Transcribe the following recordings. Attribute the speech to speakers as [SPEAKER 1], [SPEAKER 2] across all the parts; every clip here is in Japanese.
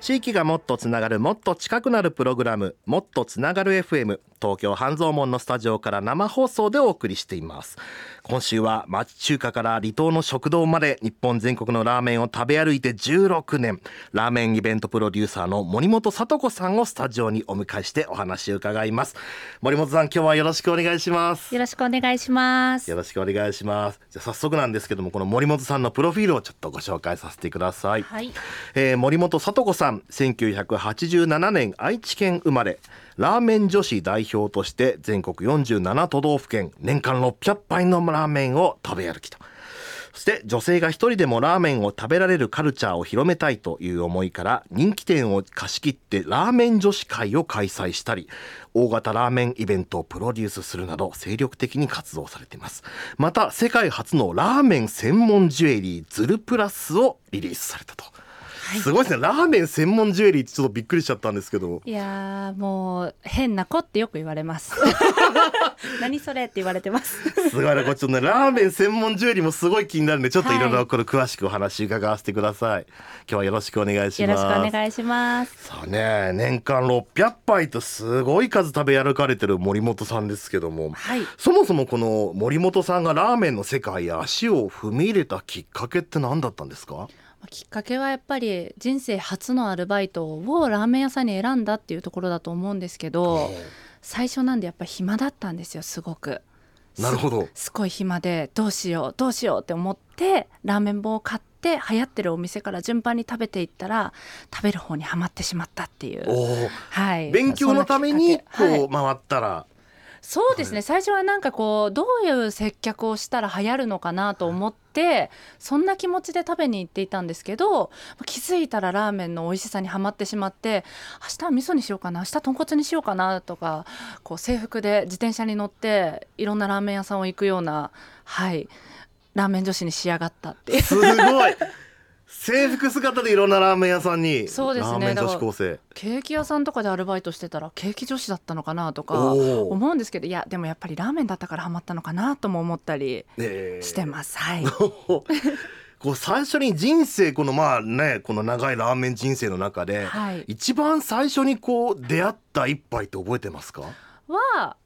[SPEAKER 1] 地域がもっとつながるもっと近くなるプログラムもっとつながる FM 東京半蔵門のスタジオから生放送でお送りしています。今週は町中華から離島の食堂まで日本全国のラーメンを食べ歩いて16年ラーメンイベントプロデューサーの森本聡子さんをスタジオにお迎えしてお話を伺います。森本さん今日はよろしくお願いします。
[SPEAKER 2] よろしくお願いします。
[SPEAKER 1] よろしくお願いします。じゃあ早速なんですけどもこの森本さんのプロフィールをちょっとご紹介させてください、
[SPEAKER 2] はい。
[SPEAKER 1] えー森本聡子さんん1987年愛知県生まれ。ラーメン女子代表として全国47都道府県年間600杯のラーメンを食べ歩きと。そして女性が一人でもラーメンを食べられるカルチャーを広めたいという思いから人気店を貸し切ってラーメン女子会を開催したり大型ラーメンイベントをプロデュースするなど精力的に活動されています。また世界初のラーメン専門ジュエリーズルプラスをリリースされたと、すごいですね。ラーメン専門ジュエリーってちょっとびっくりしちゃったんですけど。
[SPEAKER 2] いやーもう変な子ってよく言われます。何それって言われてます。
[SPEAKER 1] すごいなこれちょっとねラーメン専門ジュエリーもすごい気になるんでちょっとい。ろいろこれ詳しくお話伺わせてください。今日はよろしくお願いし
[SPEAKER 2] よ
[SPEAKER 1] ます。
[SPEAKER 2] ろしくお願いします。
[SPEAKER 1] さあね年間600杯とすごい数食べ歩かれてる森本さんですけども、
[SPEAKER 2] はい。
[SPEAKER 1] そもそもこの森本さんがラーメンの世界へ足を踏み入れたきっかけって何だったんですか？
[SPEAKER 2] きっかけはやっぱり人生初のアルバイトをラーメン屋さんに選んだっていうところだと思うんですけど最初なんでやっぱ暇だったんですよすごく。
[SPEAKER 1] なるほど。
[SPEAKER 2] すごい暇でどうしようどうしようって思ってラーメン本を買って流行ってるお店から順番に食べていったら食べる方にはまってしまったっていう。はい。
[SPEAKER 1] 勉強のためにこう回ったら、
[SPEAKER 2] そうですね、最初はなんかこうどういう接客をしたら流行るのかなと思ってそんな気持ちで食べに行っていたんですけど気づいたらラーメンの美味しさにはまってしまって明日は味噌にしようかな明日豚骨にしようかなとかこう制服で自転車に乗っていろんなラーメン屋さんを行くようなはいラーメン女子に仕上がったっていう。
[SPEAKER 1] すごい制服姿でいろんなラーメン屋さんに。
[SPEAKER 2] そうですね。
[SPEAKER 1] ラーメン女子高生。
[SPEAKER 2] ケーキ屋さんとかでアルバイトしてたらケーキ女子だったのかなとか思うんですけどいやでもやっぱりラーメンだったからハマったのかなとも思ったり
[SPEAKER 1] え。ー
[SPEAKER 2] してます。はい。
[SPEAKER 1] こう最初に人生このまあねこの長いラーメン人生の中で、
[SPEAKER 2] はい。
[SPEAKER 1] 一番最初にこう出会った一杯って覚えてますか？
[SPEAKER 2] は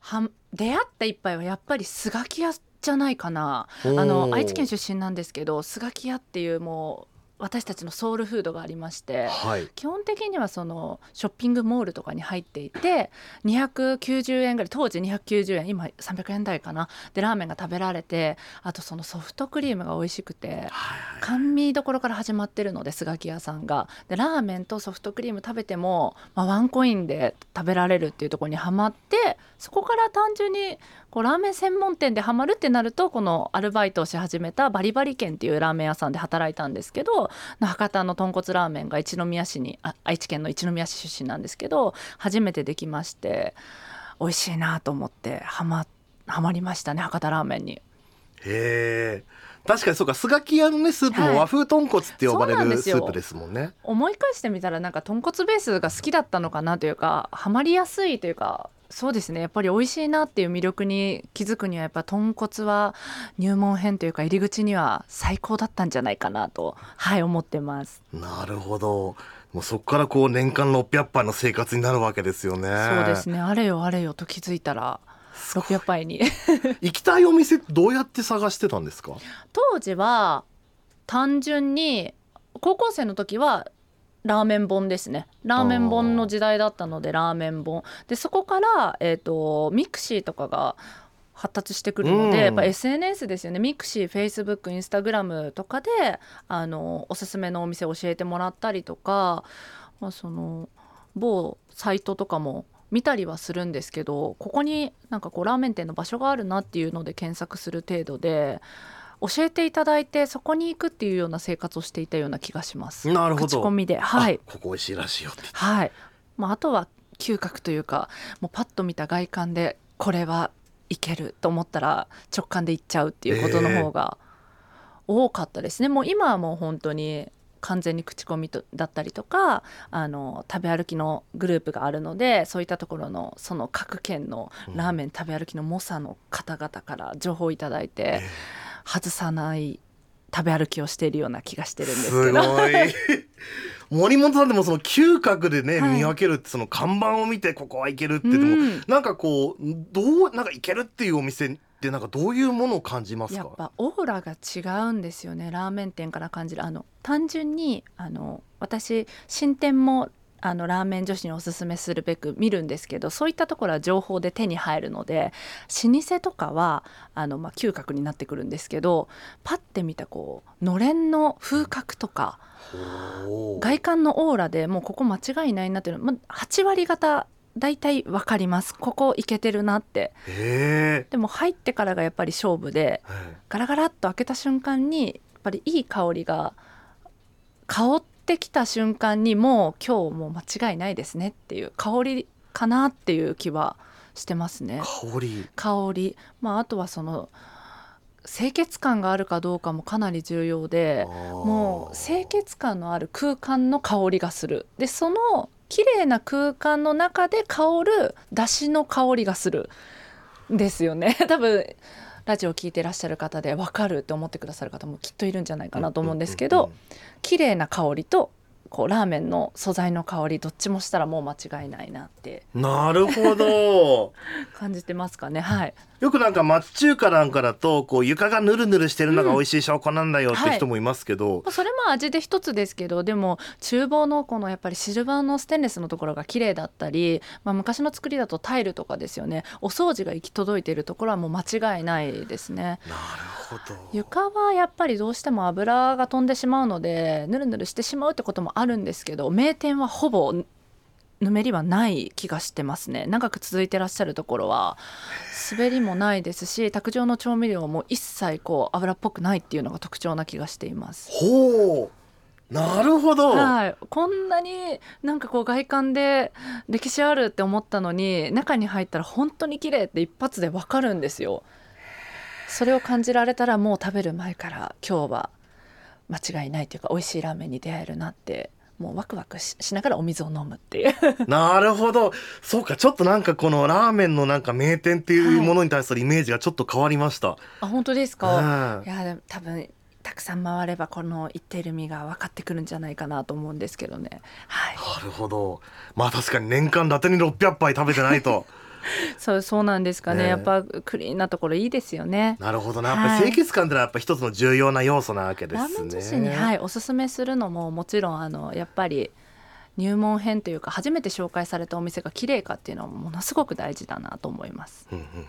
[SPEAKER 2] は出会った一杯はやっぱりスガキ屋じゃないかな。あの愛知県出身なんですけどスガキ屋っていうもう私たちのソウルフードがありまして
[SPEAKER 1] はい。
[SPEAKER 2] 基本的にはそのショッピングモールとかに入っていて290円ぐらい当時290円今300円台かな。でラーメンが食べられてあとそのソフトクリームが美味しくて甘味どころから始まってるのでスガキ屋さんが。でラーメンとソフトクリーム食べても、まあ、ワンコインで食べられるっていうところにはまってそこから単純にこうラーメン専門店でハマるってなるとこのアルバイトをし始めたバリバリ軒っていうラーメン屋さんで働いたんですけど博多の豚骨ラーメンが一宮市にあ愛知県の一宮市出身なんですけど初めてできまして美味しいなと思ってハマハマりましたね博多ラーメンに。
[SPEAKER 1] へえ確かにそうかスガキ屋のねスープ
[SPEAKER 2] はい。
[SPEAKER 1] も和風豚骨って呼ばれるスープですもんね。
[SPEAKER 2] 思い返してみたらなんか豚骨ベースが好きだったのかなというかハマりやすいというかそうですね。やっぱり美味しいなっていう魅力に気づくにはやっぱ豚骨は入門編というか入り口には最高だったんじゃないかなとはい思ってます。
[SPEAKER 1] なるほど。もうそこからこう年間600杯の生活になるわけですよね。
[SPEAKER 2] そうですね。あれよあれよと気づいたら600杯に。
[SPEAKER 1] 行きたいお店どうやって探してたんですか？
[SPEAKER 2] 当時は単純に高校生の時はラーメン本ですね。ラーメン本の時代だったのでラーメン本。でそこから、えー、とミクシーとかが発達してくるので、
[SPEAKER 1] うん。
[SPEAKER 2] やっぱ SNS ですよね。ミクシーフェイスブックインスタグラムとかであのおすすめのお店を教えてもらったりとか、まあ、その某サイトとかも見たりはするんですけどここになんかこうラーメン店の場所があるなっていうので検索する程度で教えていただいてそこに行くっていうような生活をしていたような気がします。
[SPEAKER 1] なるほど。
[SPEAKER 2] 口コミで。はい。
[SPEAKER 1] あここ美味しいらしいよって。
[SPEAKER 2] はい、まあ、あとは嗅覚というかもうパッと見た外観でこれはいけると思ったら直感で行っちゃうっていうことの方が多かったですね。もう今はもう本当に完全に口コミとだったりとかあの食べ歩きのグループがあるのでそういったところのその各県のラーメン食べ歩きの猛者の方々から情報をいただいて、外さない食べ歩きをしているような気がしてるんですけど。
[SPEAKER 1] すごい。森本さんでもその嗅覚でね、
[SPEAKER 2] はい。
[SPEAKER 1] 見分けるってその看板を見てここはいけるってでも、
[SPEAKER 2] うん。
[SPEAKER 1] なんかこうどうなんかいけるっていうお店ってなんかどういうものを感じますか？
[SPEAKER 2] やっぱオーラが違うんですよね。ラーメン店から感じる。あの単純にあの私新店もあのラーメン女子におすすめするべく見るんですけどそういったところは情報で手に入るので老舗とかはあの、まあ、嗅覚になってくるんですけどパッて見たこうのれんの風格とか外観のオーラでもうここ間違いないなっていうの、まあ、8割方大体分かります。ここいけてるなって。
[SPEAKER 1] へ
[SPEAKER 2] でも入ってからがやっぱり勝負で
[SPEAKER 1] え
[SPEAKER 2] ガラガラっと開けた瞬間にやっぱりいい香りが香ってきた瞬間にもう今日もう間違いないですねっていう香りかなっていう気はしてますね。
[SPEAKER 1] 香り。
[SPEAKER 2] 香り。まああとはその清潔感があるかどうかもかなり重要でもう清潔感のある空間の香りがする。でその綺麗な空間の中で香る出汁の香りがする。んですよね。多分ラジオ聞いてらっしゃる方で分かるって思ってくださる方もきっといるんじゃないかなと思うんですけど、綺麗な香りとこうラーメンの素材の香りどっちもしたらもう間違いないなって
[SPEAKER 1] なるほど。
[SPEAKER 2] 感じてますかね。はい。
[SPEAKER 1] よくなんか町中華なんかだとこう床がヌルヌルしてるのが美味しい証拠なんだよって人もいますけど、
[SPEAKER 2] それも味で一つですけどでも厨房のこのやっぱりシルバーのステンレスのところが綺麗だったり、まあ、昔の作りだとタイルとかですよね。お掃除が行き届いているところはもう間違いないですね。
[SPEAKER 1] なるほど。
[SPEAKER 2] 床はやっぱりどうしても油が飛んでしまうのでぬるぬるしてしまうってこともあるんですけど名店はほぼぬめりはない気がしてますね。長く続いてらっしゃるところは滑りもないですし卓上の調味料も一切こう油っぽくないっていうのが特徴な気がしています。
[SPEAKER 1] ほうなるほど、
[SPEAKER 2] はい、こんなになんかこう外観で歴史あるって思ったのに中に入ったら本当に綺麗って一発でわかるんですよ。それを感じられたらもう食べる前から今日は間違いないというか美味しいラーメンに出会えるなってもうワクワクししながらお水を飲むっていう。
[SPEAKER 1] なるほど。そうかちょっとなんかこのラーメンのなんか名店っていうものに対するイメージがちょっと変わりました、
[SPEAKER 2] あ本当です
[SPEAKER 1] う
[SPEAKER 2] か、
[SPEAKER 1] ん
[SPEAKER 2] いや多分たくさん回ればこの言ってる意味が分かってくるんじゃないかなと思うんですけどね。はい。
[SPEAKER 1] なるほど。まあ確かに年間伊達に600杯食べてないと
[SPEAKER 2] そうそうなんですかね。
[SPEAKER 1] ね。え
[SPEAKER 2] やっぱクリーンなところいいですよね。
[SPEAKER 1] なるほどな。やっぱり清潔感ってのはやっぱ一つの重要な要素なわけですね。
[SPEAKER 2] ラーメン女子に、はい、おすすめするのももちろんあのやっぱり入門編というか初めて紹介されたお店が綺麗かっていうのはものすごく大事だなと思います。
[SPEAKER 1] うんうんうん。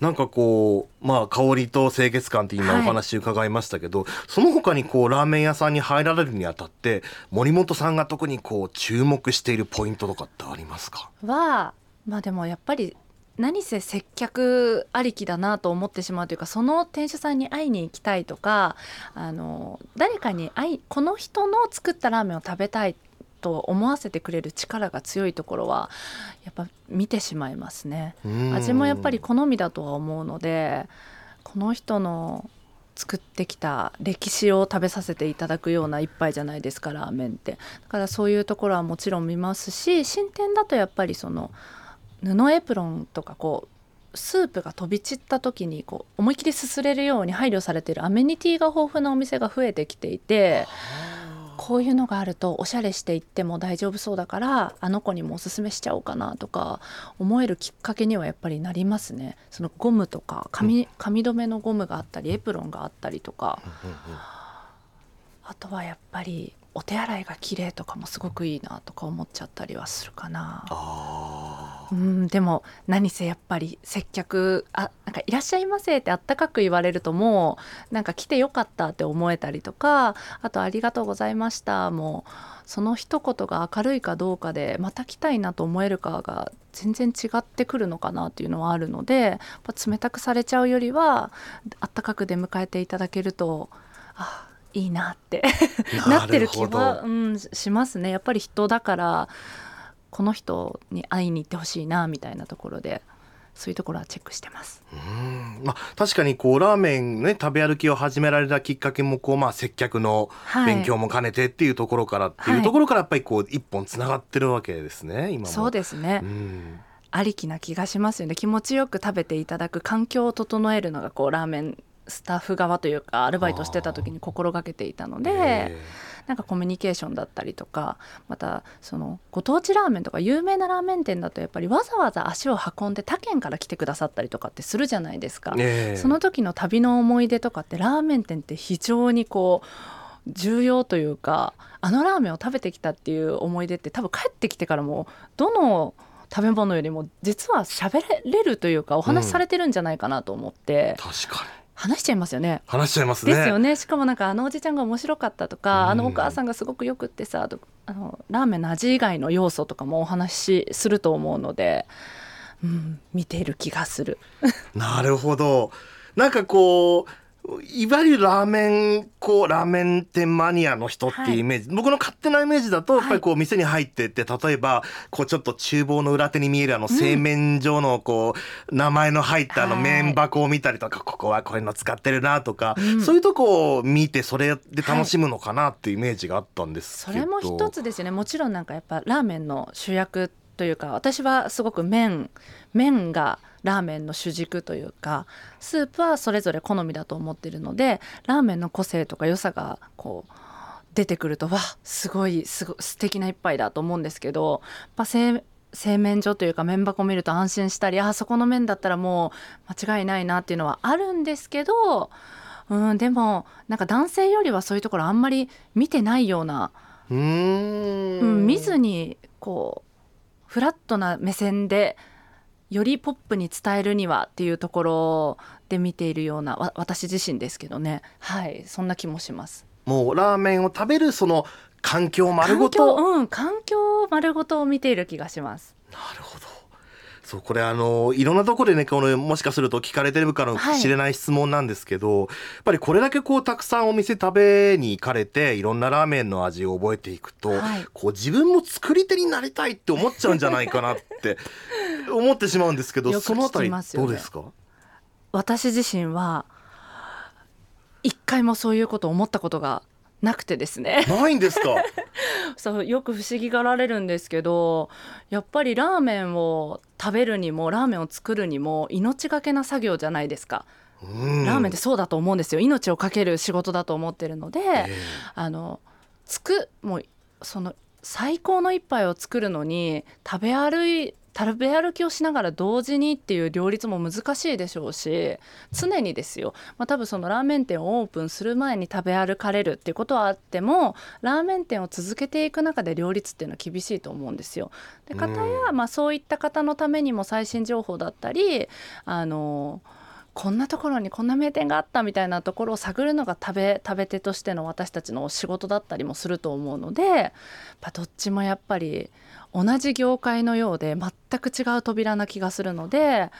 [SPEAKER 1] なんかこうまあ香りと清潔感って今
[SPEAKER 2] はい
[SPEAKER 1] お話伺いましたけど、その他にこうラーメン屋さんに入られるにあたって森本さんが特にこう注目しているポイントとかってありますか？
[SPEAKER 2] はまあでもやっぱり何せ接客ありきだなと思ってしまうというかその店主さんに会いに行きたいとかあの誰かに会いこの人の作ったラーメンを食べたいと思わせてくれる力が強いところはやっぱ見てしまいますね。味もやっぱり好みだとは思うのでこの人の作ってきた歴史を食べさせていただくような一杯じゃないですかラーメンってだからそういうところはもちろん見ますし新店だとやっぱりその布エプロンとかこうスープが飛び散った時にこう思いっきりすすれるように配慮されているアメニティが豊富なお店が増えてきていてこういうのがあるとおしゃれしていっても大丈夫そうだからあの子にもおすすめしちゃおうかなとか思えるきっかけにはやっぱりなりますね。そのゴムとか髪髪留めのゴムがあったりエプロンがあったりとか。あとはやっぱりお手洗いが綺麗とかもすごくいいなとか思っちゃったりはするかな。
[SPEAKER 1] あ
[SPEAKER 2] うんでも何せやっぱり接客あなんか「いらっしゃいませ」ってあったかく言われるともうなんか来てよかったって思えたりとかあと「ありがとうございました」もうその一言が明るいかどうかでまた来たいなと思えるかが全然違ってくるのかなっていうのはあるのでやっぱ冷たくされちゃうよりはあったかく出迎えていただけるとあいいなって
[SPEAKER 1] ー
[SPEAKER 2] なってる気は、
[SPEAKER 1] ど
[SPEAKER 2] うん、しますね。やっぱり人だからこの人に会いに行ってほしいなみたいなところでそういうところはチェックしてます。
[SPEAKER 1] うん。まあ、確かにこうラーメンね食べ歩きを始められたきっかけもこう、まあ、接客の
[SPEAKER 2] はい。
[SPEAKER 1] 勉強も兼ねてっていうところからっていう
[SPEAKER 2] はい
[SPEAKER 1] ところからやっぱりこう一本つながってるわけですね今も。
[SPEAKER 2] そうですね、
[SPEAKER 1] うん。
[SPEAKER 2] ありきな気がしますよね。気持ちよく食べていただく環境を整えるのがこうラーメンスタッフ側というかアルバイトしてた時に心がけていたので、
[SPEAKER 1] え。
[SPEAKER 2] なんかコミュニケーションだったりとかまたそのご当地ラーメンとか有名なラーメン店だとやっぱりわざわざ足を運んで他県から来てくださったりとかってするじゃないですか。
[SPEAKER 1] ええ。
[SPEAKER 2] その時の旅の思い出とかってラーメン店って非常にこう重要というかあのラーメンを食べてきたっていう思い出って多分帰ってきてからもどの食べ物よりも実は喋れるというかお話しされてるんじゃないかなと思って、
[SPEAKER 1] 確かに
[SPEAKER 2] 話しちゃいますよね。
[SPEAKER 1] 話しちゃいますね
[SPEAKER 2] ですよねしかもなんかあのおじちゃんが面白かったとか、
[SPEAKER 1] うん
[SPEAKER 2] あのお母さんがすごくよくってさとあのラーメンの味以外の要素とかもお話しすると思うので、うん、見ている気がする。
[SPEAKER 1] なるほどなんかこういわゆるラーメンこうラーメン店マニアの人っていうイメージ、僕の勝手なイメージだとやっぱりこう店に入ってって例えばこうちょっと厨房の裏手に見えるあの製麺所のこう名前の入ったあの
[SPEAKER 2] はい。
[SPEAKER 1] 麺箱を見たりとか、ここはこういうの使ってるなとか、
[SPEAKER 2] うん。
[SPEAKER 1] そういうとこを見てそれで楽しむのかなっていうイメージがあったんですけど、
[SPEAKER 2] それも一つですよね。もちろんなんかやっぱラーメンの主役というか私はすごく麺麺がラーメンの主軸というかスープはそれぞれ好みだと思ってるのでラーメンの個性とか良さがこう出てくるとわすごいすご素敵な一杯だと思うんですけど製製麺所というか麺箱を見ると安心したりあそこの麺だったらもう間違いないなっていうのはあるんですけどうんでもなんか男性よりはそういうところあんまり見てないような
[SPEAKER 1] うん、
[SPEAKER 2] 見ずにこうフラットな目線でよりポップに伝えるにはっていうところで見ているようなわ私自身ですけどねはいそんな気もします。
[SPEAKER 1] もうラーメンを食べるその環境丸ご
[SPEAKER 2] 環境
[SPEAKER 1] と
[SPEAKER 2] うん環境丸ごとを見ている気がします。
[SPEAKER 1] なるほど。そうこれあのいろんなところでねこのもしかすると聞かれてるかもしれない質問なんですけど、やっぱりこれだけこうたくさんお店食べに行かれていろんなラーメンの味を覚えていくと、
[SPEAKER 2] はい。
[SPEAKER 1] こう自分も作り手になりたいって思っちゃうんじゃないかなって思ってしまうんですけど
[SPEAKER 2] よく
[SPEAKER 1] そのあたりどうですか？
[SPEAKER 2] 私自身は一回もそういうことを思ったことがなくてですね。
[SPEAKER 1] ないんですか？
[SPEAKER 2] そうよく不思議がられるんですけどやっぱりラーメンを食べるにもラーメンを作るにも命がけな作業じゃないですか、
[SPEAKER 1] うん。
[SPEAKER 2] ラーメンってそうだと思うんですよ。命をかける仕事だと思ってるので、
[SPEAKER 1] え
[SPEAKER 2] あのつくもうその最高の一杯を作るのに食べ歩い食べ歩きをしながら同時にっていう両立も難しいでしょうし常にですよ、まあ、多分そのラーメン店をオープンする前に食べ歩かれるっていうことはあってもラーメン店を続けていく中で両立っていうのは厳しいと思うんですよ。で方や、まあ、そういった方のためにも最新情報だったりあのこんなところにこんな名店があったみたいなところを探るのが食べ食べ手としての私たちの仕事だったりもすると思うのでやっぱどっちもやっぱり同じ業界のようで全く違う扉な気がするので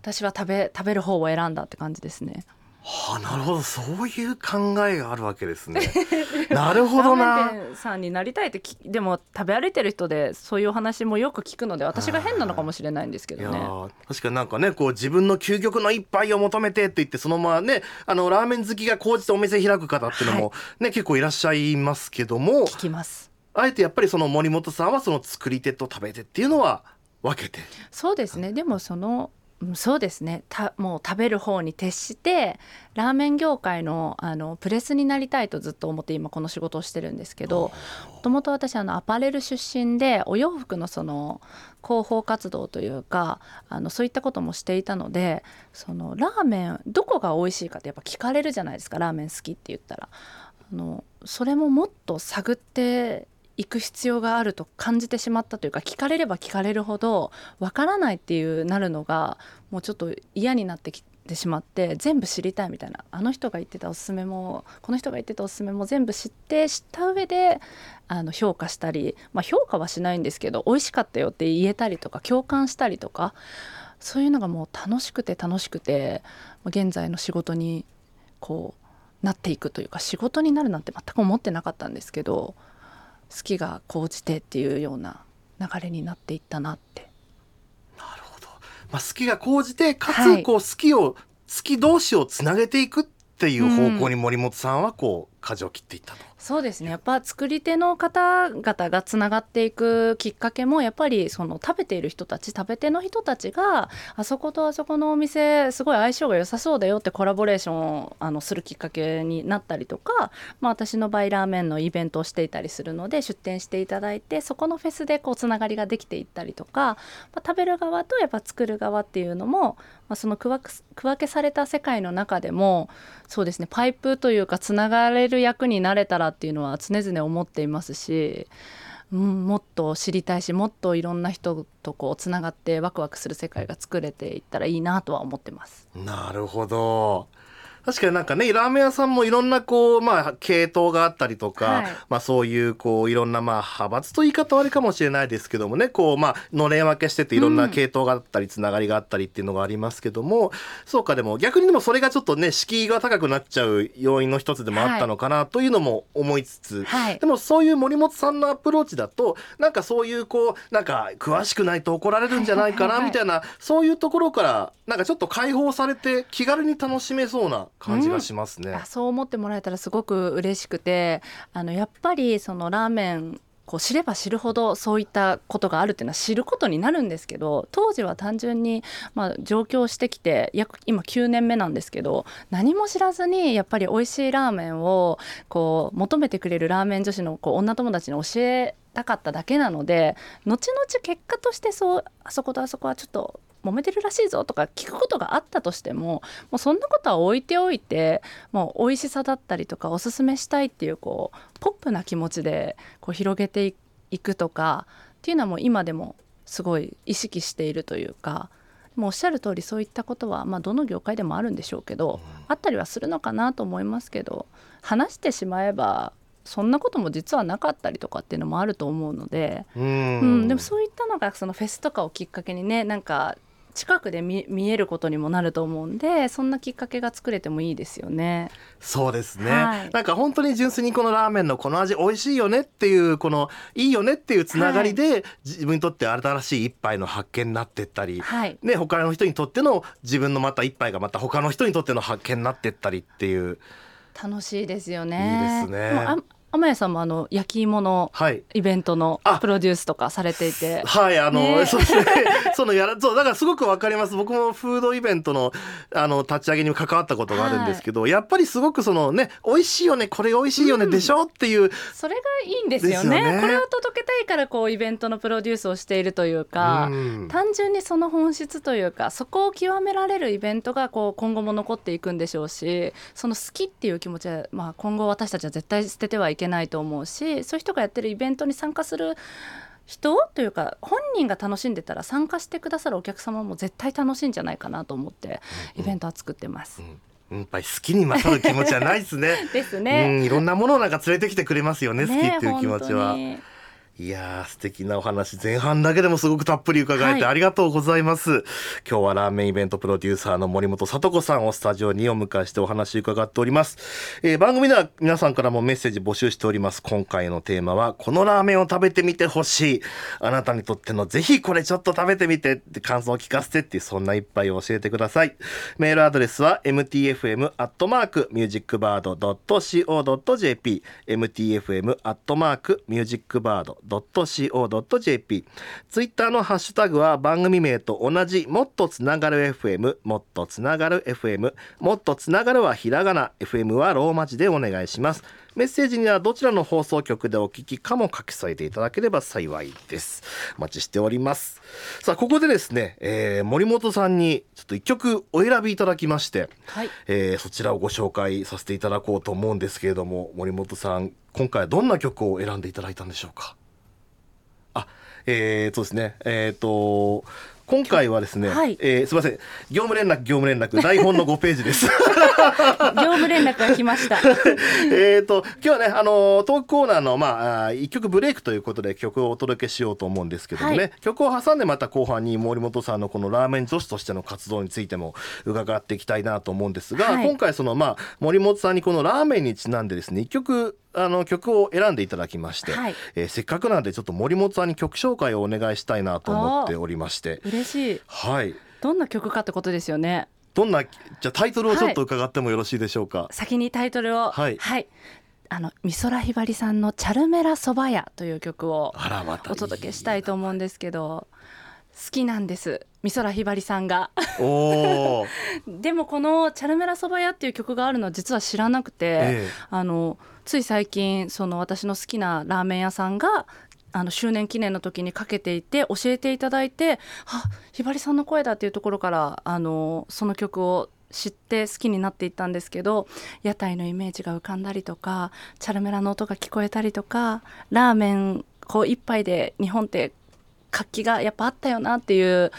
[SPEAKER 2] 私は食べ食べる方を選んだって感じですね。
[SPEAKER 1] はあなるほど。そういう考えがあるわけですね。なるほどな。
[SPEAKER 2] ラーメン店さんになりたいってきでも食べ歩いてる人でそういうお話もよく聞くので私が変なのかもしれないんですけどね。
[SPEAKER 1] ー確かになんかねこう自分の究極の一杯を求めてって言ってそのままねあのラーメン好きが高じてお店開く方っていうのもね、結構いらっしゃいますけども。
[SPEAKER 2] 聞きます
[SPEAKER 1] あえてやっぱりその森本さんはその作り手と食べ手っていうのは分けて。
[SPEAKER 2] そうですね。でもそのうんそうですね。たもう食べる方に徹してラーメン業界のあのプレスになりたいとずっと思って今この仕事をしてるんですけどもともと私あのアパレル出身でお洋服のその広報活動というかあのそういったこともしていたのでそのラーメンどこが美味しいかってやっぱ聞かれるじゃないですか。ラーメン好きって言ったら。あのそれももっと探っていく必要があると感じてしまったというか聞かれれば聞かれるほどわからないっていうなるのがもうちょっと嫌になってきてしまって全部知りたいみたいな。あの人が言ってたおすすめもこの人が言ってたおすすめも全部知って知った上であの評価したり、まあ、評価はしないんですけど美味しかったよって言えたりとか共感したりとかそういうのがもう楽しくて楽しくて現在の仕事にこうなっていくというか仕事になるなんて全く思ってなかったんですけど好きが高じてっていうような流れになっていったなって。
[SPEAKER 1] なるほど、まあ、好きが高じてか
[SPEAKER 2] はい
[SPEAKER 1] つこう好きを好き同士をつなげていくっていう方向に森本さんはこう舵を切っていったと。
[SPEAKER 2] そうですね。やっぱ作り手の方々がつながっていくきっかけもやっぱりその食べている人たち食べ手の人たちがあそことあそこのお店すごい相性が良さそうだよってコラボレーションをあのするきっかけになったりとか、まあ、私の場合ラーメンのイベントをしていたりするので出店していただいてそこのフェスでこうつながりができていったりとか、まあ、食べる側とやっぱ作る側っていうのも、まあ、その区分区分けされた世界の中でもそうですねパイプというかつながれる役になれたらっていうのは常々思っていますし、うん、もっと知りたいしもっといろんな人とこうつながってワクワクする世界が作れていったらいいなとは思ってます。
[SPEAKER 1] なるほど確かになんかねラーメン屋さんもいろんなこうまあ系統があったりとか、
[SPEAKER 2] はい。
[SPEAKER 1] まあそういうこういろんなまあ派閥と言い方悪いかもしれないですけどもねこうまあのれん分けしてていろんな系統があったりつながりがあったりっていうのがありますけども、そうかでも逆にでもそれがちょっとね敷居が高くなっちゃう要因の一つでもあったのかなというのも思いつつ、
[SPEAKER 2] はい。
[SPEAKER 1] でもそういう森本さんのアプローチだとなんかそういうこうなんか詳しくないと怒られるんじゃないかなみたいなそういうところからなんかちょっと解放されて気軽に楽しめそうな感じがしますね。
[SPEAKER 2] あそう思ってもらえたらすごく嬉しくてあのやっぱりそのラーメンこう知れば知るほどそういったことがあるっていうのは知ることになるんですけど当時は単純に、まあ、上京してきて約今9年目なんですけど何も知らずにやっぱり美味しいラーメンをこう求めてくれるラーメン女子のこう女友達に教えたかっただけなので後々結果としてそうあそことあそこはちょっと揉めてるらしいぞとか聞くことがあったとしてももうそんなことは置いておいてもう美味しさだったりとかおすすめしたいっていうこうポップな気持ちでこう広げていくとかっていうのはもう今でもすごい意識しているというかもうおっしゃる通りそういったことは、まあ、どの業界でもあるんでしょうけど、あったりはするのかなと思いますけど話してしまえばそんなことも実はなかったりとかっていうのもあると思うので、
[SPEAKER 1] う
[SPEAKER 2] うんん、でもそういったのがそのフェスとかをきっかけにねなんか近くで見見えることにもなると思うんでそんなきっかけが作れてもいいですよね。
[SPEAKER 1] そうですね、
[SPEAKER 2] はい。
[SPEAKER 1] なんか本当に純粋にこのラーメンのこの味美味しいよねっていうこのいいよねっていうつながりで、自分にとって新しい一杯の発見になってったり、
[SPEAKER 2] はい。
[SPEAKER 1] ね、他の人にとっての自分のまた一杯がまた他の人にとっての発見になってったりっていう。
[SPEAKER 2] 楽しいですよね。
[SPEAKER 1] いいですね
[SPEAKER 2] 天谷さんもあの焼き芋の
[SPEAKER 1] はい。
[SPEAKER 2] イベントの
[SPEAKER 1] あ。
[SPEAKER 2] プロデュースとかされていて。
[SPEAKER 1] はいあの、
[SPEAKER 2] ね。
[SPEAKER 1] そうですねそのやらそうだからすごくわかります。僕もフードイベントのあの立ち上げにも関わったことがあるんですけど、やっぱりすごくそのね美味しいよねこれが美味しいよね、でしょっていう。
[SPEAKER 2] それがいいんですよ
[SPEAKER 1] ですよ
[SPEAKER 2] ね。
[SPEAKER 1] ね
[SPEAKER 2] これを届けたいからこうイベントのプロデュースをしているというか、
[SPEAKER 1] うん。
[SPEAKER 2] 単純にその本質というかそこを極められるイベントがこう今後も残っていくんでしょうしその好きっていう気持ちは、まあ、今後私たちは絶対捨ててはいけないと思うしそういう人がやってるイベントに参加する人というか本人が楽しんでたら参加してくださるお客様も絶対楽しいんじゃないかなと思ってイベントは作ってます。
[SPEAKER 1] やっぱり好きに勝る気持ちはない ですね。
[SPEAKER 2] です
[SPEAKER 1] う
[SPEAKER 2] ね。
[SPEAKER 1] ん、いろんなものをなんか連れてきてくれますよね、好き
[SPEAKER 2] ね
[SPEAKER 1] っていう気持ちは。いやー素敵なお話。前半だけでもすごくたっぷり伺えて
[SPEAKER 2] はい。
[SPEAKER 1] ありがとうございます、今日はラーメンイベントプロデューサーの森本聡子さんをスタジオにお迎えしてお話伺っております、えー番組では皆さんからもメッセージ募集しております。今回のテーマはこのラーメンを食べてみてほしい。あなたにとってのぜひこれちょっと食べてみてって感想を聞かせてっていうそんな一杯を教えてください。メールアドレスは mtfm アットマークミュージックバード .co.jp mtfm アットマークミュージックバード .co.jp ツイッターのハッシュタグは番組名と同じもっとつながる FM もっとつながる FM もっとつながるはひらがな FM はローマ字でお願いします。メッセージにはどちらの放送局でお聞きかも書き添えていただければ幸いです。お待ちしております。さあここでですね、えー森本さんにちょっと一曲お選びいただきまして
[SPEAKER 2] はい。
[SPEAKER 1] えーそちらをご紹介させていただこうと思うんですけれども森本さん今回はどんな曲を選んでいただいたんでしょうか？あえー、そうですね。えっ、と今回はですね、
[SPEAKER 2] はい。
[SPEAKER 1] えーすみません。業務連絡業務連絡。台本の5ページです。
[SPEAKER 2] 業務連絡が来ました。
[SPEAKER 1] えーと今日はねあのトークコーナーのまあ一曲ブレイクということで曲をお届けしようと思うんですけどもね、
[SPEAKER 2] はい。
[SPEAKER 1] 曲を挟んでまた後半に森本さんのこのラーメン女子としての活動についても伺っていきたいなと思うんですが、
[SPEAKER 2] はい。
[SPEAKER 1] 今回そのまあ森本さんにこのラーメンにちなんでですね一曲あの曲を選んでいただきまして、
[SPEAKER 2] はい。
[SPEAKER 1] えーせっかくなんでちょっと森本さんに曲紹介をお願いしたいなと思っておりまして。
[SPEAKER 2] 嬉しい。
[SPEAKER 1] はい。
[SPEAKER 2] どんな曲かってことですよね。
[SPEAKER 1] どんなじゃあタイトルをちょっと伺ってもよろしいでしょうか、
[SPEAKER 2] 先にタイトルを。
[SPEAKER 1] はい。
[SPEAKER 2] あの美空ひばりさんの「チャルメラそば屋」という曲を
[SPEAKER 1] あらまた
[SPEAKER 2] お届けしたいと思うんですけど好きなんです。美空ひばりさんが。でもこの「チャルメラそば屋」っていう曲があるのは実は知らなくて、
[SPEAKER 1] え。
[SPEAKER 2] あのつい最近その私の好きなラーメン屋さんがあの周年記念の時にかけていて教えていただいてあひばりさんの声だっていうところからあのその曲を知って好きになっていったんですけど屋台のイメージが浮かんだりとかチャルメラの音が聞こえたりとかラーメンこう一杯で日本って活気がやっぱあったよなっていう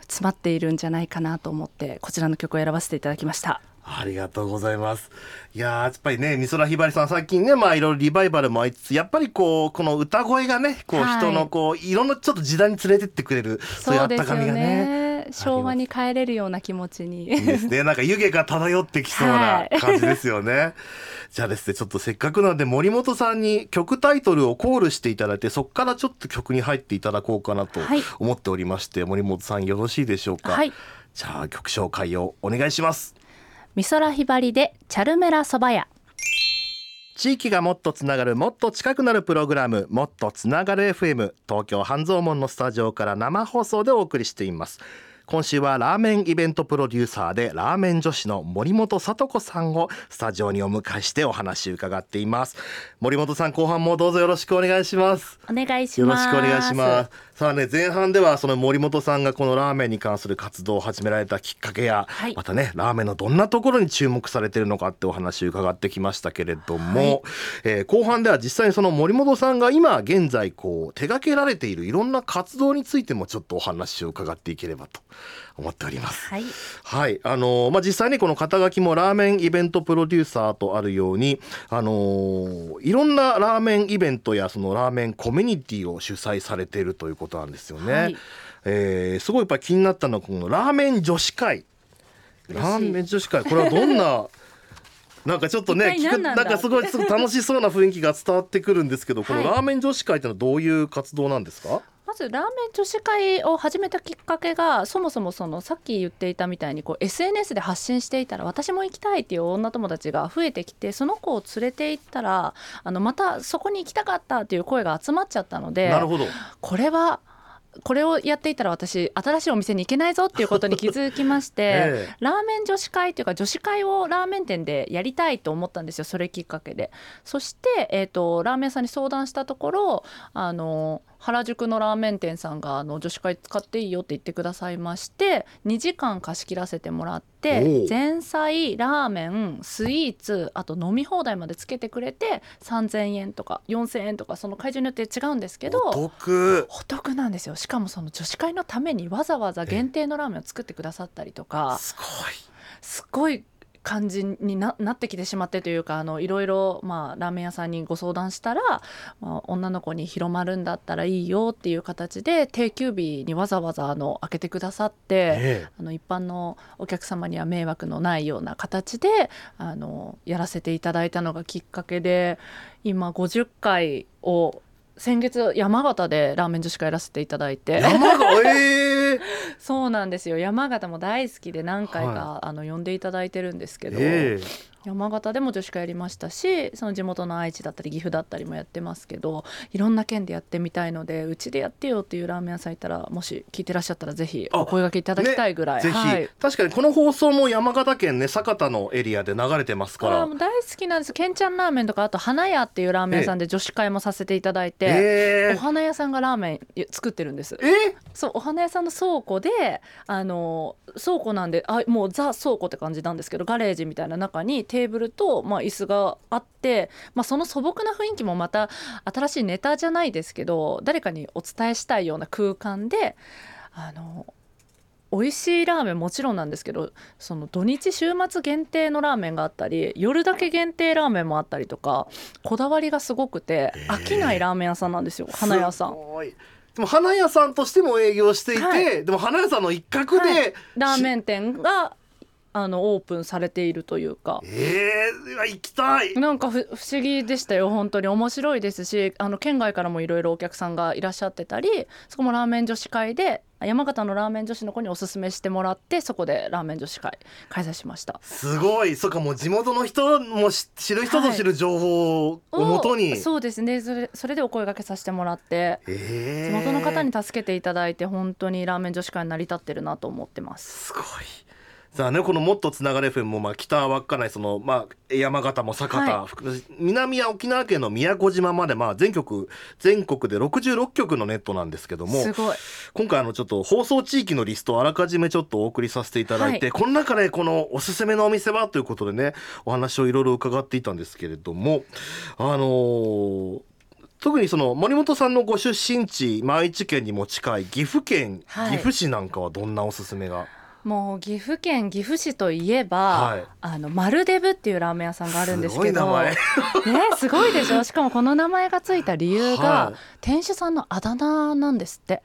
[SPEAKER 2] 詰まっているんじゃないかなと思ってこちらの曲を選ばせていただきました。
[SPEAKER 1] ありがとうございます。いやーやっぱりね美空ひばりさん最近ねまあいろいろリバイバルもありつつやっぱりこうこの歌声がねこう
[SPEAKER 2] はい
[SPEAKER 1] 人のこういろんなちょっと時代に連れてってくれるそういうあったかみがね。
[SPEAKER 2] 昭和に帰れるような気持ちに
[SPEAKER 1] いいですね。なんか湯気が漂ってきそうな
[SPEAKER 2] はい
[SPEAKER 1] 感じですよね。じゃあですね、ちょっとせっかくなので森本さんに曲タイトルをコールしていただいて、そこからちょっと曲に入っていただこうかなと
[SPEAKER 2] はい
[SPEAKER 1] 思っておりまして、森本さんよろしいでしょうか？
[SPEAKER 2] はい
[SPEAKER 1] じゃあ曲紹介をお願いします。
[SPEAKER 2] 美空ひばりでチャルメラそば屋。
[SPEAKER 1] 地域がもっとつながるもっと近くなるプログラムもっとつながる FM 東京半蔵門のスタジオから生放送でお送りしています。今週はラーメンイベントプロデューサーでラーメン女子の森本聡子さんをスタジオにお迎えしてお話伺っています。森本さん後半もどうぞよろしくお願いします。
[SPEAKER 2] お願いし
[SPEAKER 1] よろ
[SPEAKER 2] ます
[SPEAKER 1] しくお願いしますさあね前半ではその森本さんがこのラーメンに関する活動を始められたきっかけや、
[SPEAKER 2] はい。
[SPEAKER 1] またねラーメンのどんなところに注目されているのかってお話を伺ってきましたけれども、
[SPEAKER 2] はい。
[SPEAKER 1] えー後半では実際にその森本さんが今現在こう手掛けられているいろんな活動についてもちょっとお話を伺っていければと思っております。
[SPEAKER 2] はい。
[SPEAKER 1] はい、あのーまあ、実際にこの肩書きもラーメンイベントプロデューサーとあるように、あのーいろんなラーメンイベントやそのラーメンコミュニティを主催されているということなんですよね。
[SPEAKER 2] はい。
[SPEAKER 1] えーすごいやっぱり気になったのはこのラーメン女子会。ラーメン女子会。これはどんな なんかちょっとね聞く
[SPEAKER 2] なん
[SPEAKER 1] かすごいすごい楽しそうな雰囲気が伝わってくるんですけど、この
[SPEAKER 2] はい。
[SPEAKER 1] ラーメン女子会ってのはどういう活動なんですか？
[SPEAKER 2] まずラーメン女子会を始めたきっかけがそもそもそのさっき言っていたみたいにこう SNS で発信していたら私も行きたいっていう女友達が増えてきてその子を連れて行ったらあのまたそこに行きたかったっていう声が集まっちゃったので
[SPEAKER 1] なるほど。
[SPEAKER 2] これはこれをやっていたら私新しいお店に行けないぞっていうことに気づきまして、
[SPEAKER 1] ええ。
[SPEAKER 2] ラーメン女子会というか女子会をラーメン店でやりたいと思ったんですよそれきっかけで。そして、えー、とラーメン屋さんに相談したところあの原宿のラーメン店さんがあの女子会使っていいよって言ってくださいまして2時間貸し切らせてもらっ
[SPEAKER 1] お
[SPEAKER 2] て
[SPEAKER 1] う
[SPEAKER 2] 前菜ラーメンスイーツあと飲み放題までつけてくれて3,000円とか4,000円とかその会場によって違うんですけど
[SPEAKER 1] お得。
[SPEAKER 2] お得なんですよ。しかもその女子会のためにわざわざ限定のラーメンを作ってくださったりとか。
[SPEAKER 1] すごい。
[SPEAKER 2] すごい感じにななってきてしまってというかあのいろいろ、まあ、ラーメン屋さんにご相談したら、まあ、女の子に広まるんだったらいいよっていう形で定休日にわざわざあの開けてくださって。
[SPEAKER 1] ええ。
[SPEAKER 2] あの一般のお客様には迷惑のないような形であのやらせていただいたのがきっかけで今50回を先月山形でラーメン女子会やらせていただいて。
[SPEAKER 1] 山がええ
[SPEAKER 2] そうなんですよ。山形も大好きで何回か、
[SPEAKER 1] は
[SPEAKER 2] あの呼んでいただいてるんですけど、
[SPEAKER 1] え
[SPEAKER 2] 山形でも女子会やりましたしその地元の愛知だったり岐阜だったりもやってますけどいろんな県でやってみたいのでうちでやってよっていうラーメン屋さんいたらもし聞いてらっしゃったらぜひ
[SPEAKER 1] あ
[SPEAKER 2] お声掛けいただきたいぐらい、
[SPEAKER 1] ぜひ、
[SPEAKER 2] はい、
[SPEAKER 1] 確かにこの放送も山形県ね酒田のエリアで流れてますから。
[SPEAKER 2] 大好きなんです。けんちゃんラーメンとかあと花屋っていうラーメン屋さんで女子会もさせていただいて、
[SPEAKER 1] え
[SPEAKER 2] お花屋さんがラーメン作ってるんです。
[SPEAKER 1] ー、え。
[SPEAKER 2] そうお花屋さんの倉庫であの倉庫なんであもうザ倉庫って感じなんですけどガレージみたいな中にテーブルと、まあ、椅子があって、まあ、その素朴な雰囲気もまた新しいネタじゃないですけど誰かにお伝えしたいような空間であの美味しいラーメンもちろんなんですけどその土日週末限定のラーメンがあったり夜だけ限定ラーメンもあったりとかこだわりがすごくて飽きないラーメン屋さんなんですよ花屋さん。
[SPEAKER 1] でも花屋さんとしても営業していて、
[SPEAKER 2] はい。
[SPEAKER 1] でも花屋さんの一角で、
[SPEAKER 2] はい。ラーメン店があのオープンされているというか。
[SPEAKER 1] えー、行きたい。
[SPEAKER 2] なんか不不思議でしたよ本当に。面白いですしあの県外からもいろいろお客さんがいらっしゃってたりそこもラーメン女子会で山形のラーメン女子の子におすすめしてもらってそこでラーメン女子会開催しました。
[SPEAKER 1] すごい。そっかもう地元の人もし知る人ぞ知る情報をもとに、
[SPEAKER 2] おそうですね。それそれでお声掛けさせてもらって。
[SPEAKER 1] えー。
[SPEAKER 2] 地元の方に助けていただいて本当にラーメン女子会に成り立ってるなと思ってます。
[SPEAKER 1] すごいさあね。この「もっとつながれ FM」も、まあ、北は稚内その、まあ、山形も酒田、
[SPEAKER 2] は
[SPEAKER 1] 福南は沖縄県の宮古島まで、まあ、全局全国で66局のネットなんですけども
[SPEAKER 2] すごい。
[SPEAKER 1] 今回あのちょっと放送地域のリストをあらかじめちょっとお送りさせていただいて、
[SPEAKER 2] はい。
[SPEAKER 1] この中でこのおすすめのお店はということでねお話をいろいろ伺っていたんですけれどもあのー特にその森本さんのご出身地、まあ愛知県にも近い岐阜県、
[SPEAKER 2] はい。
[SPEAKER 1] 岐阜市なんかはどんなおすすめが？
[SPEAKER 2] もう岐阜県岐阜市といえば、
[SPEAKER 1] はい。
[SPEAKER 2] あのマルデブっていうラーメン屋さんがあるんですけど
[SPEAKER 1] すごい名
[SPEAKER 2] ねすごいでしょ？しかもこの名前がついた理由が、
[SPEAKER 1] はい。
[SPEAKER 2] 店主さんのあだ名なんですって。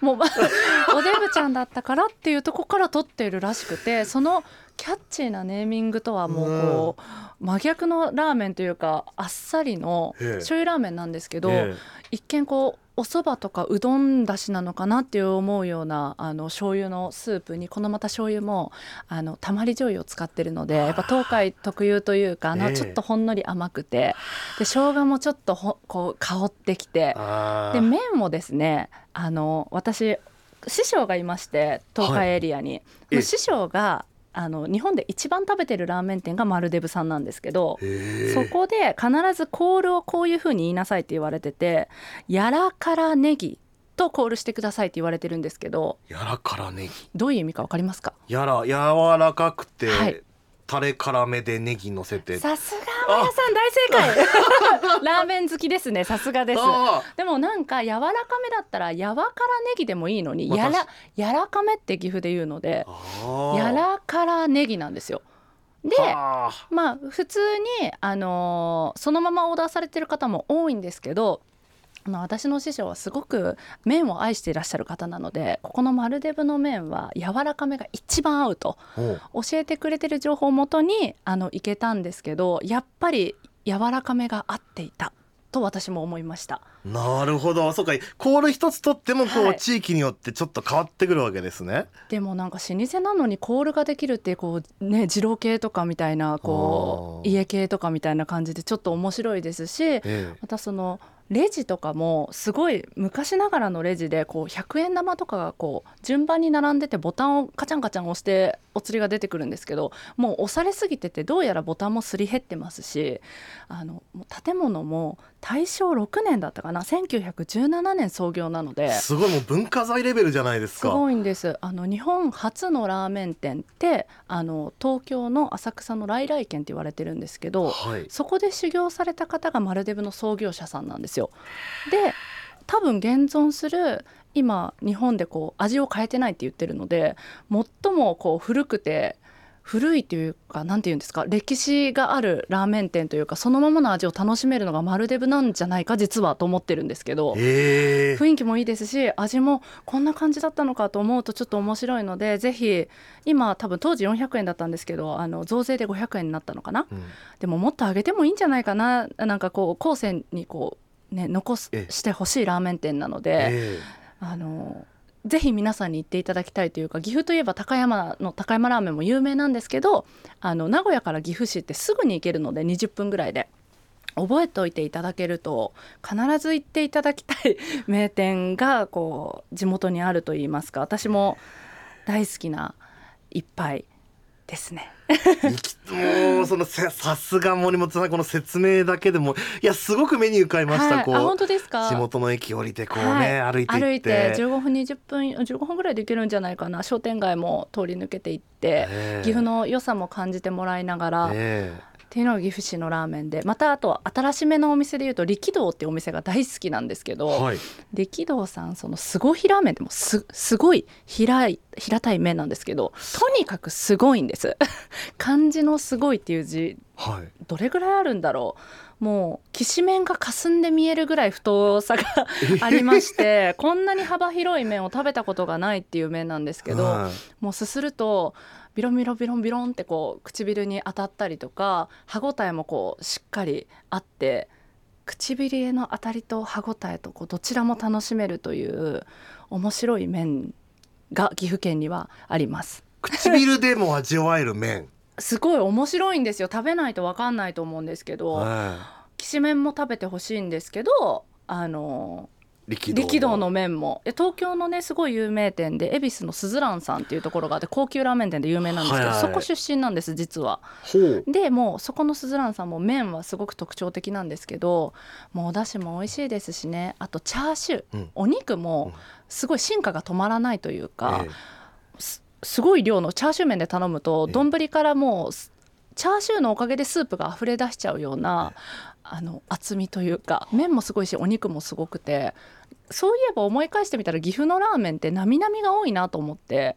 [SPEAKER 2] もう おデブちゃんだったからっていうとこから取っているらしくてそのキャッチーなネーミングとはもうこう、真逆のラーメンというかあっさりの
[SPEAKER 1] ええ
[SPEAKER 2] 醤油ラーメンなんですけど、
[SPEAKER 1] え
[SPEAKER 2] 一見こうお蕎麦とかうどんだしなのかなっていう思うようなあの醤油のスープにこのまた醤油もあのたまり醤油を使ってるのでやっぱ東海特有というかあの
[SPEAKER 1] ええ。
[SPEAKER 2] ちょっとほんのり甘くてで生姜もちょっとほこう香ってきてで麺もですねあの私師匠がいまして東海エリアに、
[SPEAKER 1] ええ。
[SPEAKER 2] 師匠があの日本で一番食べてるラーメン店がマルデブさんなんですけど。そこで必ずコールをこういうふうに言いなさいって言われてて「やらからネギ」とコールしてくださいって言われてるんですけど
[SPEAKER 1] やらからネギ
[SPEAKER 2] どういう意味かわかりますか？
[SPEAKER 1] やら柔らかくて、
[SPEAKER 2] はい
[SPEAKER 1] タレ辛めでネギ乗せて。
[SPEAKER 2] さすがマヤさん大正解。ラーメン好きですねさすがです。
[SPEAKER 1] あ
[SPEAKER 2] でもなんか柔らかめだったらやわからネギでもいいのに
[SPEAKER 1] まあ
[SPEAKER 2] やらやらかめって岐阜で言うので
[SPEAKER 1] ー
[SPEAKER 2] やらからネギなんですよ。で
[SPEAKER 1] はあ。
[SPEAKER 2] まあ普通に、あのーそのままオーダーされてる方も多いんですけど、まあ、私の師匠はすごく麺を愛していらっしゃる方なのでここのマルデブの麺は柔らかめが一番合うと教えてくれてる情報をもとにあのいけたんですけどやっぱり柔らかめが合っていたと私も思いました。
[SPEAKER 1] なるほど。そうかコール一つとってもこう、
[SPEAKER 2] はい。
[SPEAKER 1] 地域によってちょっと変わってくるわけですね。
[SPEAKER 2] でもなんか老舗なのにコールができるってこうね二郎系とかみたいなこう家系とかみたいな感じでちょっと面白いですし
[SPEAKER 1] ええ。
[SPEAKER 2] またそのレジとかもすごい昔ながらのレジでこう100円玉とかがこう順番に並んでてボタンをカチャンカチャン押してお釣りが出てくるんですけどもう押されすぎててどうやらボタンもすり減ってますしあの建物も大正6年だったかな1917年創業なので。
[SPEAKER 1] すごいもう文化財レベルじゃないです
[SPEAKER 2] す
[SPEAKER 1] か
[SPEAKER 2] ごいんです。あの日本初のラーメン店ってあの東京の浅草の来来軒って言われてるんですけど
[SPEAKER 1] はい。
[SPEAKER 2] そこで修行された方がマルデブの創業者さんなんですよ。で多分現存する今日本でこう味を変えてないって言ってるので最もこう古くて古いというか何て言うんですか歴史があるラーメン店というかそのままの味を楽しめるのがマルデブなんじゃないか実はと思ってるんですけど。
[SPEAKER 1] ええ
[SPEAKER 2] 雰囲気もいいですし味もこんな感じだったのかと思うとちょっと面白いのでぜひ今多分当時400円だったんですけどあの増税で500円になったのかな？
[SPEAKER 1] うん
[SPEAKER 2] でももっと上げてもいいんじゃないかな？なんかこう後世にこうね残す
[SPEAKER 1] ええ
[SPEAKER 2] してほしいラーメン店なので、
[SPEAKER 1] え
[SPEAKER 2] あのぜひ皆さんに行っていただきたいというか岐阜といえば高山の高山ラーメンも有名なんですけどあの名古屋から岐阜市ってすぐに行けるので20分ぐらいで。覚えておいていただけると必ず行っていただきたい 名店がこう地元にあるといいますか私も大好きな一杯ですね。
[SPEAKER 1] もうそのせさすが森本さんこの説明だけでもいやすごく目に浮かびました、
[SPEAKER 2] はい、
[SPEAKER 1] こ
[SPEAKER 2] あ本
[SPEAKER 1] う
[SPEAKER 2] 当ですか？
[SPEAKER 1] 地元の駅降りてこうね、
[SPEAKER 2] はい。
[SPEAKER 1] 歩いて
[SPEAKER 2] 歩いて15分20分15分ぐらいで行けるんじゃないかな商店街も通り抜けていって、
[SPEAKER 1] ええ。
[SPEAKER 2] 岐阜の良さも感じてもらいながら、
[SPEAKER 1] え
[SPEAKER 2] っていうのが岐阜市のラーメンでまたあと新しめのお店でいうと力道っていうお店が大好きなんですけど、
[SPEAKER 1] えはい。
[SPEAKER 2] 力道さんそのすごひラーメンでもすすごい平い平たい麺なんですけどとにかくすごいんです。漢字のすごいっていう字
[SPEAKER 1] はい。
[SPEAKER 2] どれぐらいあるんだろう。もうきしめんが霞んで見えるぐらい太さがありましてこんなに幅広い麺を食べたことがないっていう麺なんですけど、
[SPEAKER 1] はい。
[SPEAKER 2] もうすするとビロンビロンビロンビロンってこう唇に当たったりとか歯ごたえもこうしっかりあって唇への当たりと歯ごたえとこうどちらも楽しめるという面白い麺が岐阜県にはあります。
[SPEAKER 1] 唇でも味わえる麺
[SPEAKER 2] すごい面白いんですよ食べないと分かんないと思うんですけど、
[SPEAKER 1] は
[SPEAKER 2] きしめんも食べてほしいんですけどあの
[SPEAKER 1] い力道
[SPEAKER 2] の。麺も。え東京のねすごい有名店で恵比寿のすずらんさんっていうところがあって高級ラーメン店で有名なんですけど、
[SPEAKER 1] はいはい。
[SPEAKER 2] そこ出身なんです実は。でもうそこのすずらんさんも麺はすごく特徴的なんですけどもうお出汁も美味しいですしね。あとチャーシュー、
[SPEAKER 1] うん。
[SPEAKER 2] お肉
[SPEAKER 1] うん。
[SPEAKER 2] もすごい進化が止まらないというか、
[SPEAKER 1] え
[SPEAKER 2] すすごい量のチャーシュー麺で頼むと
[SPEAKER 1] ええ。
[SPEAKER 2] 丼からもうすチャーシューのおかげでスープが溢れ出しちゃうようなあの厚みというか麺もすごいしお肉もすごくてそういえば思い返してみたら岐阜のラーメンってなみなみが多いなと思って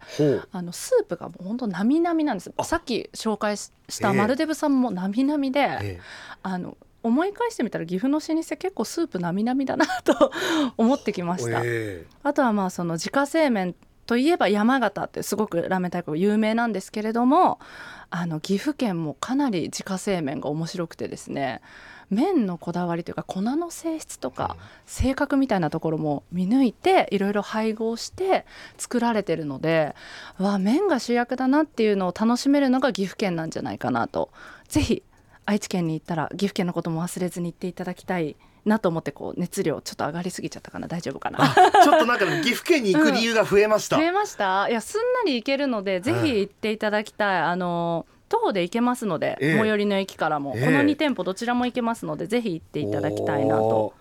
[SPEAKER 2] あのスープがもうほんとなみなみなんです。
[SPEAKER 1] あ。
[SPEAKER 2] さっき紹介しした
[SPEAKER 1] ええ。
[SPEAKER 2] マルデブさんもなみなみで、
[SPEAKER 1] え
[SPEAKER 2] あの思い返してみたら岐阜の老舗結構スープなみなみだなと 思ってきま
[SPEAKER 1] え
[SPEAKER 2] した。
[SPEAKER 1] え。
[SPEAKER 2] あとはまあその自家製麺といえば山形ってすごくラーメン大国有名なんですけれどもあの岐阜県もかなり自家製麺が面白くてですね麺のこだわりというか粉の性質とか性格みたいなところも見抜いていろいろ配合して作られてるのでわあ麺が主役だなっていうのを楽しめるのが岐阜県なんじゃないかなと。ぜひ愛知県に行ったら岐阜県のことも忘れずに行っていただきたいなと思ってこう熱量ちょっと上がりすぎちゃったかな。大丈夫かな？
[SPEAKER 1] あちょっとなんか 岐阜県に行く理由が増えました、
[SPEAKER 2] 増えました。いやすんなり行けるのでぜひ行っていただきたい、あの徒歩で行けますので、
[SPEAKER 1] ええ。
[SPEAKER 2] 最寄りの駅からも、
[SPEAKER 1] ええ。
[SPEAKER 2] この2店舗どちらも行けますのでぜひ行っていただきたいなと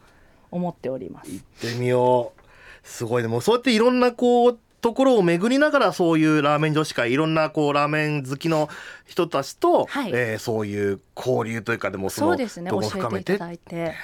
[SPEAKER 2] 思っております。
[SPEAKER 1] 行ってみよう。すごいね。もうそうやっていろんなこうところを巡りながらそういうラーメン女子会いろんなこうラーメン好きの人たちと、
[SPEAKER 2] はい。
[SPEAKER 1] えーそういう交流というかでもその
[SPEAKER 2] そうですね。
[SPEAKER 1] と
[SPEAKER 2] 教えていただいて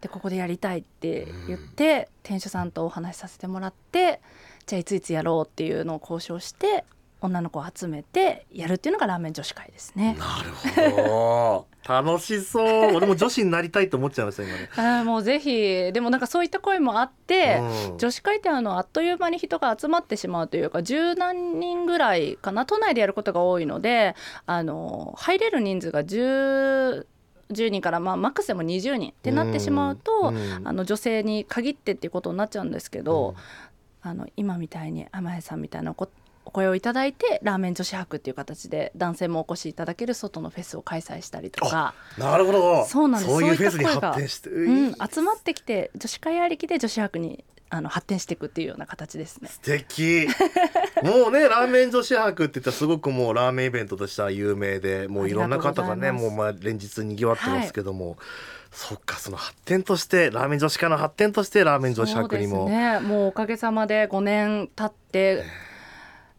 [SPEAKER 2] でここでやりたいって言って、店主さんとお話しさせてもらってじゃあいついつやろうっていうのを交渉して女の子を集めてやるっていうのがラーメン女子会ですね。
[SPEAKER 1] なるほど。楽しそう。俺も女子になりたいと思っちゃいました今ね、
[SPEAKER 2] あーもうぜひ。でもなんかそういった声もあって、
[SPEAKER 1] うん。
[SPEAKER 2] 女子会ってあのあっという間に人が集まってしまうというか十何人ぐらいかな都内でやることが多いのであの入れる人数が10 10人からまあマックスでも20人ってなってしまうと、
[SPEAKER 1] うん
[SPEAKER 2] あの女性に限ってっていうことになっちゃうんですけど、あの今みたいに甘えさんみたいなおお声をいただいてラーメン女子博っていう形で男性もお越しいただける外のフェスを開催したりとか。
[SPEAKER 1] なるほど。
[SPEAKER 2] そうなんです。
[SPEAKER 1] そういうフェスに発展して、
[SPEAKER 2] うん、集まってきて女子会ありきで女子博にあの発展していくっていうような形ですね。
[SPEAKER 1] 素敵。もうねラーメン女子博って言ったらすごくもうラーメンイベントとしては有名でもういろんな方がねもうまあ連日にぎわってますけども、そっかその発展としてラーメン女子会の発展としてラーメン女子博にも、
[SPEAKER 2] そうですね。もうおかげさまで5年経って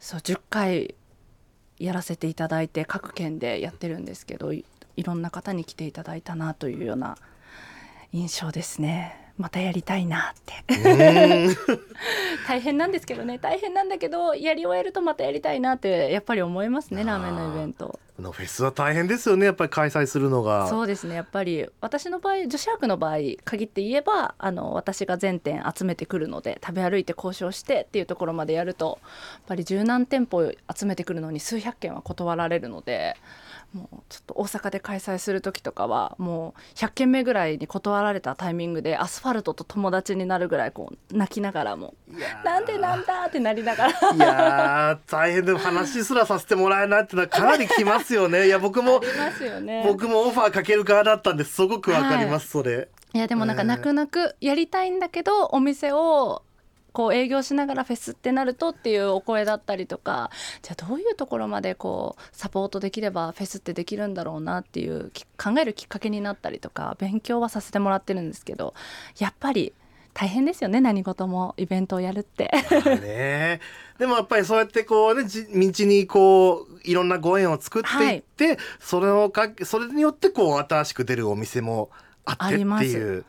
[SPEAKER 2] そう10回やらせていただいて各県でやってるんですけどいいろんな方に来ていただいたなというような印象ですね。またやりたいなって。
[SPEAKER 1] うん。
[SPEAKER 2] 大変なんですけどね。大変なんだけどやり終えるとまたやりたいなってやっぱり思いますねラーメンのイベント。
[SPEAKER 1] のフェスは大変ですよね。やっぱり開催するのが。
[SPEAKER 2] そうですね。やっぱり私の場合女子博の場合限って言えばあの私が全店集めてくるので食べ歩いて交渉してっていうところまでやるとやっぱり十何店舗集めてくるのに数百件は断られるのでもうちょっと大阪で開催する時とかはもう100件目ぐらいに断られたタイミングでアスファルトと友達になるぐらいこう泣きながらもなんでなんだってなりながら。
[SPEAKER 1] いやー大変でも話すらさせてもらえないってのはかなりきますよね。いや僕も
[SPEAKER 2] ありますよね。
[SPEAKER 1] 僕もオファーかける側だったんですごくわかります、それ。
[SPEAKER 2] いやでもなんか
[SPEAKER 1] えー。
[SPEAKER 2] 泣く泣くやりたいんだけどお店をこう営業しながらフェスってなるとっていうお声だったりとかじゃあどういうところまでこうサポートできればフェスってできるんだろうなっていうき考えるきっかけになったりとか勉強はさせてもらってるんですけどやっぱり大変ですよね何事もイベントをやるって。
[SPEAKER 1] まあね。でもやっぱりそうやってこうねじ道にこういろんなご縁を作っていって、それをかそれによってこう新しく出るお店もあってって
[SPEAKER 2] あります。
[SPEAKER 1] いう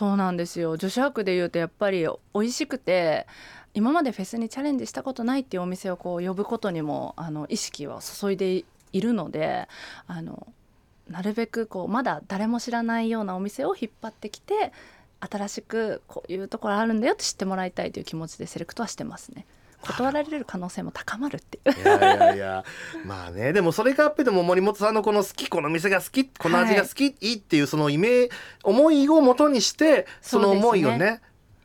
[SPEAKER 2] そうなんですよ女子博でいうとやっぱり美味しくて今までフェスにチャレンジしたことないっていうお店をこう呼ぶことにもあの意識は注いでいるのであのなるべくこうまだ誰も知らないようなお店を引っ張ってきて新しくこういうところあるんだよって知ってもらいたいという気持ちでセレクトはしてますね。断られる可能性も高まるっていう。
[SPEAKER 1] いやいやいやまあね。でもそれがやっぱりでも森本さんのこの好きこの店が好きこの味が好き、い、いっていうそのイメ思いをもとにしてその思いをね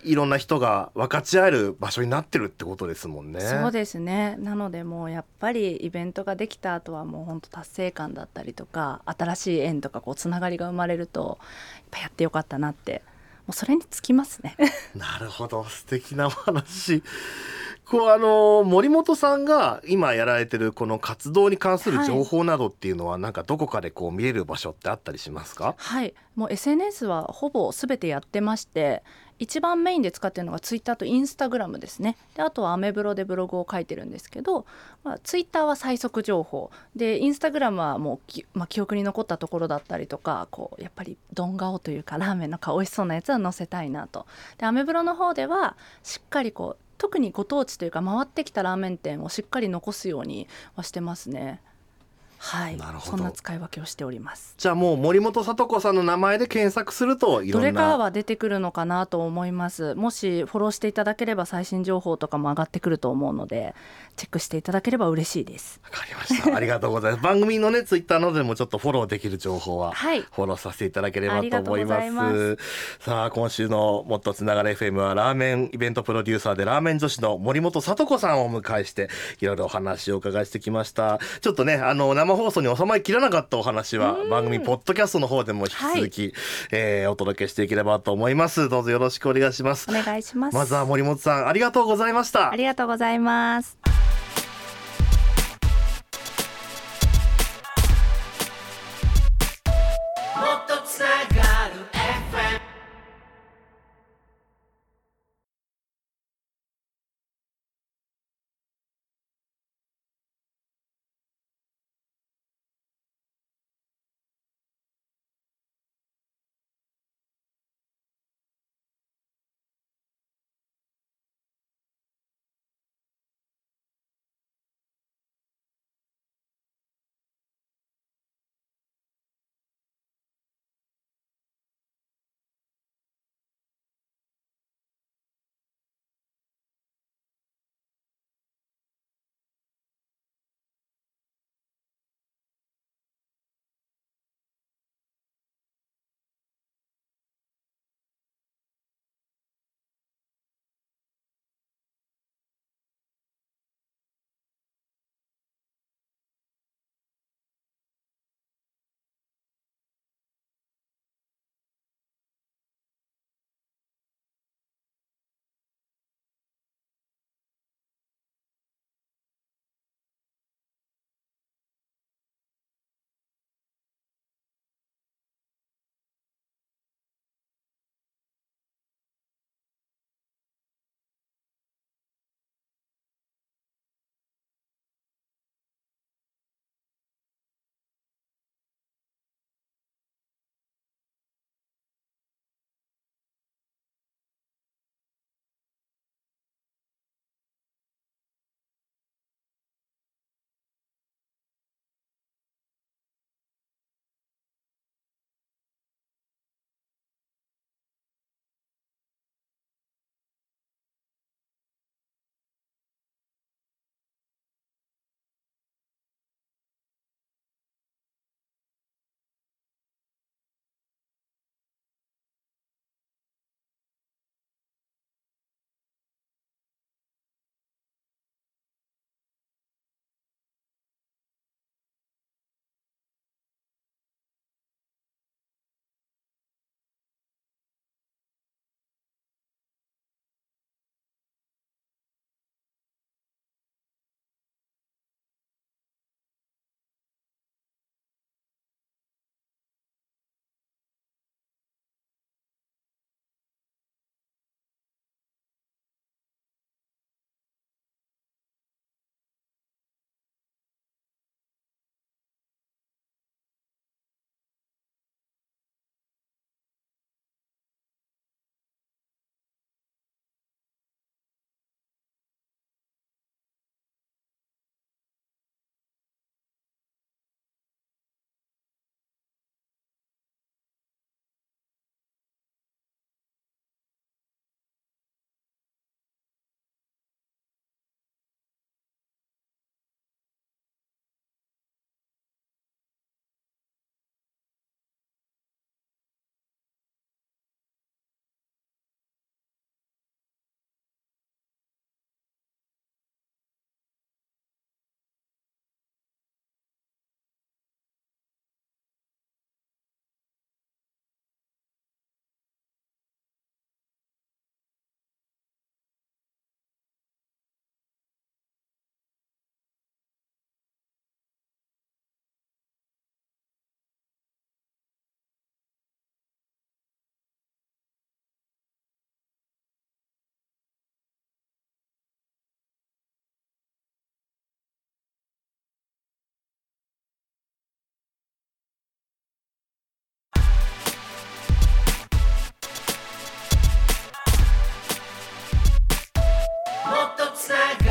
[SPEAKER 1] いろんな人が分かち合える場所になってるってことですもんね。
[SPEAKER 2] そうですね。なのでもうやっぱりイベントができた後はもう本当達成感だったりとか新しい縁とかこうつながりが生まれるとやっぱやってよかったなって。もうそれにつきますね。
[SPEAKER 1] なるほど。素敵なお話。こうあの森本さんが今やられてるこの活動に関する情報などっていうのは、なんかどこかでこう見れる場所ってあったりしますか？
[SPEAKER 2] はい。もう SNS はほぼ全てやってまして一番メインで使ってるのがツイッターとインスタグラムですね。であとはアメブロでブログを書いてるんですけど、まあ、ツイッターは最速情報。でインスタグラムはもうき、まあ、記憶に残ったところだったりとかこうやっぱり丼顔というかラーメンの顔美味しそうなやつは載せたいなと。でアメブロの方ではしっかりこう特にご当地というか回ってきたラーメン店をしっかり残すようにはしてますね。はい。
[SPEAKER 1] なるほど。
[SPEAKER 2] そんな使い分けをしております。
[SPEAKER 1] じゃあもう森本聡子さんの名前で検索するといろんな
[SPEAKER 2] どれからは出てくるのかなと思います。もしフォローしていただければ最新情報とかも上がってくると思うのでチェックしていただければ嬉しいです。
[SPEAKER 1] わかりました。ありがとうございます。番組のね、ツイッターなどでもちょっとフォローできる情報は、
[SPEAKER 2] はい。
[SPEAKER 1] フォローさせていただければ
[SPEAKER 2] と
[SPEAKER 1] 思いま
[SPEAKER 2] ござい
[SPEAKER 1] さあ、今週のもっとつながれ FM はラーメンイベントプロデューサーでラーメン女子の森本聡子さんをお迎えして、いろいろお話をお伺いしてきました。ちょっとね、あの、生放送に収まりきらなかったお話は、番組ポッドキャストの方でも引き続き、えーお届けしていければと思います。どうぞよろしくお願いします
[SPEAKER 2] お。願いします
[SPEAKER 1] まずは森本さん、ありがとうございました
[SPEAKER 2] あ。りがとうございます snack.